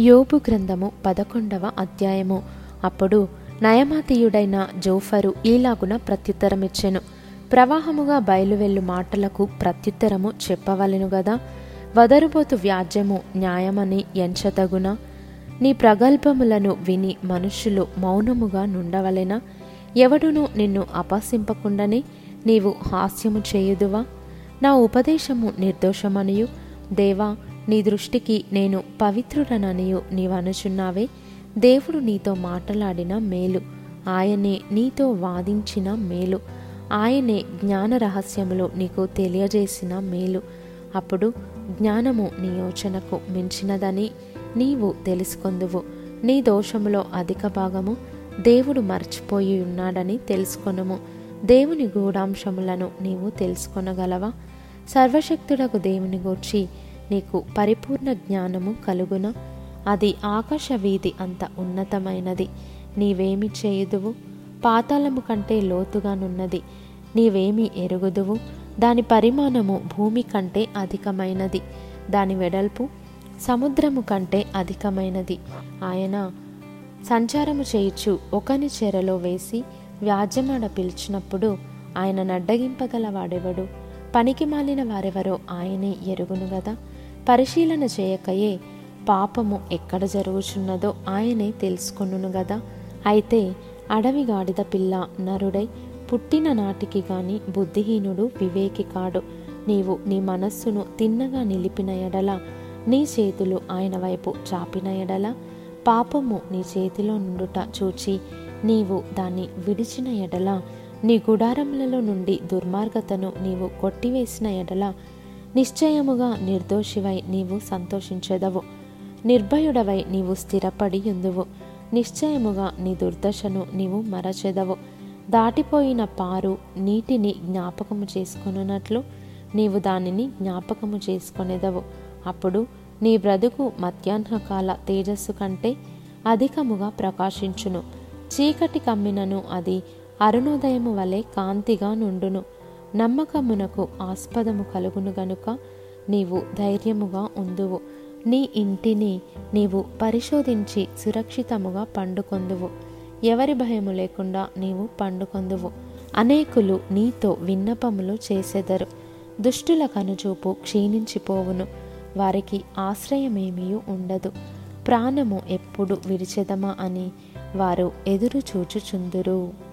యోబు గ్రంథము పదకొండవ అధ్యాయము. అప్పుడు నయమాతీయుడైన జోఫరు ఈలాగున ప్రత్యుత్తరమిచ్చెను. ప్రవాహముగా బయలువెళ్ళు మాటలకు ప్రత్యుత్తరము చెప్పవలెను గదా? వదరుబోతు వ్యాజ్యము న్యాయమని ఎంచతగున నీ ప్రగల్భములను విని మనుషులు మౌనముగా నుండవలెనా? ఎవడును నిన్ను అపహసింపకుండానే నీవు హాస్యము చేయుదువా? నా ఉపదేశము నిర్దోషమనియు. దేవా నీ దృష్టికి నేను పవిత్రుడననియు నీవనుచున్నావే. దేవుడు నీతో మాట్లాడిన మేలు ఆయనే నీతో వాదించిన మేలు ఆయనే జ్ఞాన రహస్యములు నీకు తెలియజేసిన మేలు. అప్పుడు జ్ఞానము నీ యోచనకు మించినదని నీవు తెలుసుకొందువు. నీ దోషములో అధిక భాగము దేవుడు మర్చిపోయి ఉన్నాడని తెలుసుకొనుము. దేవుని గూఢాంశములను నీవు తెలుసుకొనగలవా? సర్వశక్తుడకు దేవుని గూర్చి నీకు పరిపూర్ణ జ్ఞానము కలుగున. అది ఆకాశ వీధి అంత ఉన్నతమైనది. నీవేమి చేయుదువు? పాతాళము కంటే లోతుగానున్నది నీవేమి ఎరుగుదువు? దాని పరిమాణము భూమి కంటే అధికమైనది. దాని వెడల్పు సముద్రము కంటే అధికమైనది. ఆయన సంచారము చేయుచు ఒకని చెరలో వేసి వ్యాజ్యమాడ పిలిచినప్పుడు ఆయన నడ్డగింపగల వాడెవడు పనికి మాలిన వారెవరో ఆయనే ఎరుగును గదా? పరిశీలన చేయకయే పాపము ఎక్కడ జరుగుచున్నదో ఆయనే తెలుసుకొనును గదా. అయితే అడవి గాడిద పిల్ల నరుడై పుట్టిన నాటికి గాని బుద్ధిహీనుడు వివేకి కాడు. నీవు నీ మనస్సును తిన్నగా నిలిపిన ఎడల నీ చేతులు ఆయన వైపు చాపిన ఎడల పాపము నీ చేతిలో నుండుట చూచి నీవు దాన్ని విడిచిన ఎడల నీ గుడారములలో నుండి దుర్మార్గతను నీవు కొట్టివేసిన ఎడల నిశ్చయముగా నిర్దోషివై నీవు సంతోషించెదవు. నిర్భయుడవై నీవు స్థిరపడి ఎందువు. నిశ్చయముగా నీ దుర్దశను నీవు మరచెదవు. దాటిపోయిన పారు నీటిని జ్ఞాపకము చేసుకొనున్నట్లు నీవు దానిని జ్ఞాపకము చేసుకొనేదవు. అప్పుడు నీ బ్రతుకు మధ్యాహ్నకాల తేజస్సు కంటే అధికముగా ప్రకాశించును. చీకటి కమ్మినను అది అరుణోదయము వలె కాంతిగా నుండును. నమ్మకమునకు ఆస్పదము కలుగును గనుక నీవు ధైర్యముగా ఉందువు. నీ ఇంటిని నీవు పరిశోధించి సురక్షితముగా పండుకొందువు. ఎవరి భయము లేకుండా నీవు పండుకొందువు. అనేకులు నీతో విన్నపములు చేసెదరు. దుష్టుల కనుచూపు క్షీణించిపోవును. వారికి ఆశ్రయమేమీ ఉండదు. ప్రాణము ఎప్పుడు విడిచెదమా అని వారు ఎదురు చూచుచుందురు.